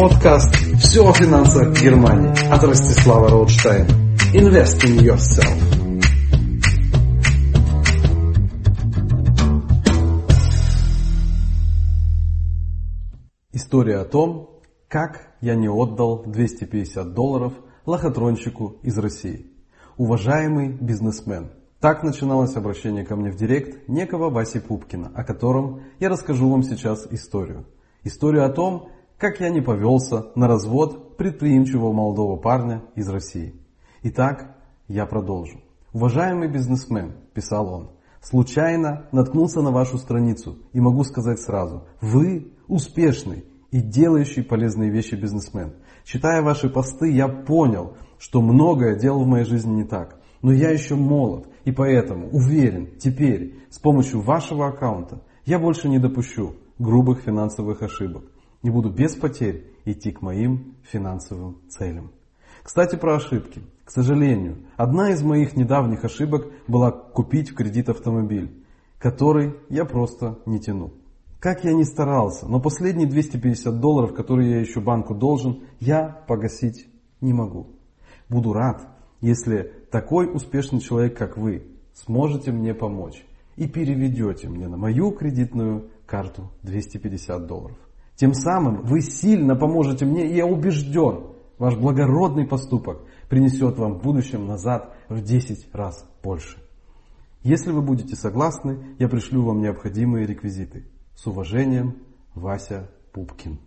Подкаст «Все о финансах Германии» от Ростислава Роудштейна. Invest in yourself. История о том, как я не отдал 250 долларов лохотронщику из России. Уважаемый бизнесмен, так начиналось обращение ко мне в директ некого Васи Пупкина, о котором я расскажу вам сейчас историю. Историю о том, как я не повелся на развод предприимчивого молодого парня из России. Итак, я продолжу. Уважаемый бизнесмен, писал он, случайно наткнулся на вашу страницу и могу сказать сразу, вы успешный и делающий полезные вещи бизнесмен. Читая ваши посты, я понял, что многое делал в моей жизни не так. Но я еще молод и поэтому уверен, теперь с помощью вашего аккаунта я больше не допущу грубых финансовых ошибок и буду без потерь идти к моим финансовым целям. Кстати, про ошибки. К сожалению, одна из моих недавних ошибок была купить в кредит автомобиль, который я просто не тянул. Как я ни старался, но последние 250 долларов, которые я еще банку должен, я погасить не могу. Буду рад, если такой успешный человек, как вы, сможете мне помочь и переведете мне на мою кредитную карту 250 долларов. Тем самым вы сильно поможете мне, и я убежден, ваш благородный поступок принесет вам в будущем назад в 10 раз больше. Если вы будете согласны, я пришлю вам необходимые реквизиты. С уважением, Вася Пупкин.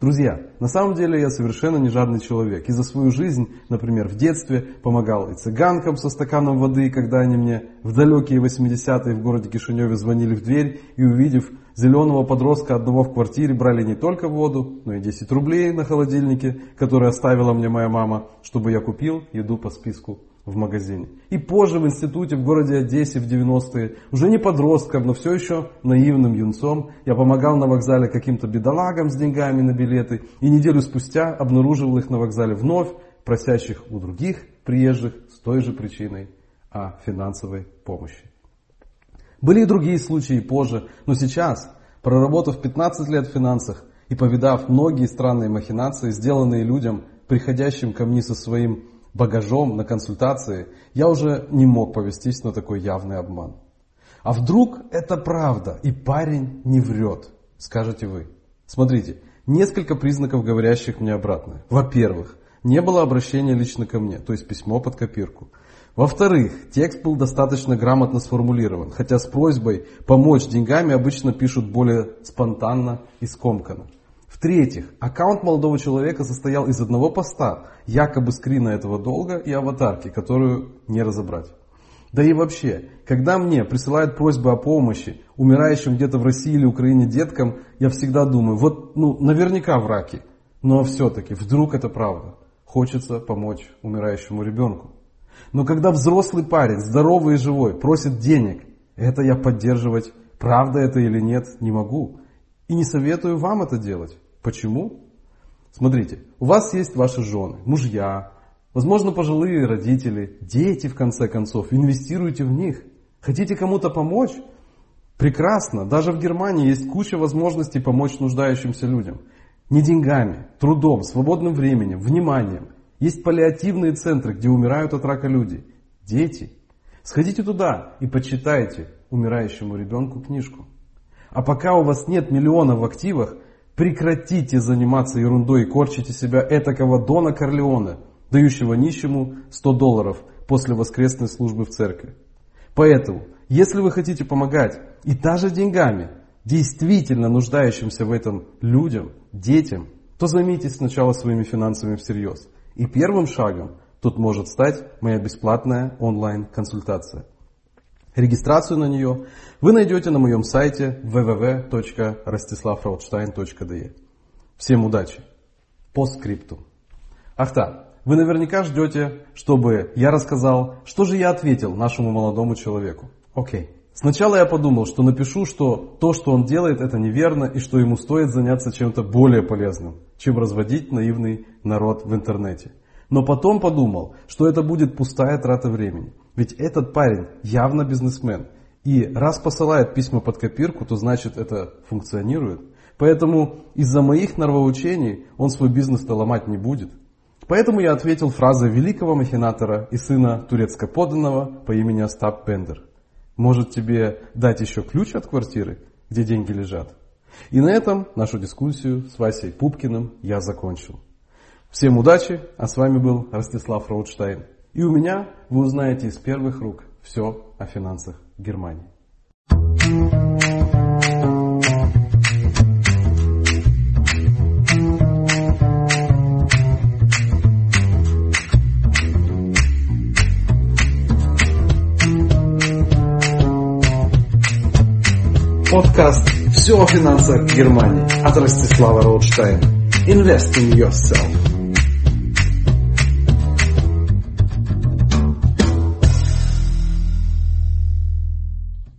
Друзья, на самом деле я совершенно не жадный человек. И за свою жизнь, например, в детстве помогал и цыганкам со стаканом воды, когда они мне в далекие 80-е в городе Кишиневе звонили в дверь и увидев зеленого подростка одного в квартире, брали не только воду, но и 10 рублей на холодильнике, которые оставила мне моя мама, чтобы я купил еду по списку в магазине. И позже в институте в городе Одессе в 90-е, уже не подростком, но все еще наивным юнцом, я помогал на вокзале каким-то бедолагам с деньгами на билеты, и неделю спустя обнаруживал их на вокзале вновь, просящих у других приезжих с той же причиной о финансовой помощи. Были и другие случаи позже, но сейчас, проработав 15 лет в финансах и повидав многие странные махинации, сделанные людям, приходящим ко мне со своим багажом на консультации, я уже не мог повестись на такой явный обман. А вдруг это правда, и парень не врет, скажете вы. Смотрите, несколько признаков, говорящих мне обратное. Во-первых, не было обращения лично ко мне, то есть письмо под копирку. Во-вторых, текст был достаточно грамотно сформулирован, хотя с просьбой помочь деньгами обычно пишут более спонтанно и скомканно. В-третьих, аккаунт молодого человека состоял из одного поста, якобы скрина этого долга и аватарки, которую не разобрать. Да и вообще, когда мне присылают просьбы о помощи умирающим где-то в России или Украине деткам, я всегда думаю, вот ну наверняка враки, но все-таки вдруг это правда. Хочется помочь умирающему ребенку. Но когда взрослый парень, здоровый и живой, просит денег, это я поддерживать, правда это или нет, не могу. И не советую вам это делать. Почему? Смотрите, у вас есть ваши жены, мужья, возможно пожилые родители, дети в конце концов. Инвестируйте в них. Хотите кому-то помочь? Прекрасно. Даже в Германии есть куча возможностей помочь нуждающимся людям. Не деньгами, трудом, свободным временем, вниманием. Есть паллиативные центры, где умирают от рака люди. Дети. Сходите туда и почитайте умирающему ребенку книжку. А пока у вас нет миллионов в активах, прекратите заниматься ерундой и корчите себя этакого Дона Корлеона, дающего нищему 100 долларов после воскресной службы в церкви. Поэтому, если вы хотите помогать и даже деньгами действительно нуждающимся в этом людям, детям, то займитесь сначала своими финансами всерьез. И первым шагом тут может стать моя бесплатная онлайн-консультация. Регистрацию на нее вы найдете на моем сайте www.rostislavrautstein.de. Всем удачи! По скрипту. Ах да, вы наверняка ждете, чтобы я рассказал, что же я ответил нашему молодому человеку. Окей. Сначала я подумал, что напишу, что то, что он делает, это неверно, и что ему стоит заняться чем-то более полезным, чем разводить наивный народ в интернете. Но потом подумал, что это будет пустая трата времени. Ведь этот парень явно бизнесмен. И раз посылает письма под копирку, то значит это функционирует. Поэтому из-за моих нравоучений он свой бизнес-то ломать не будет. Поэтому я ответил фразой великого махинатора и сына турецко-подданного по имени Остап Бендер. Может тебе дать еще ключ от квартиры, где деньги лежат? И на этом нашу дискуссию с Васей Пупкиным я закончил. Всем удачи, а с вами был Ростислав Роудштайн. И у меня вы узнаете из первых рук все о финансах Германии. Подкаст «Все о финансах Германии» от Ростислава Роудштейна. Invest in yourself.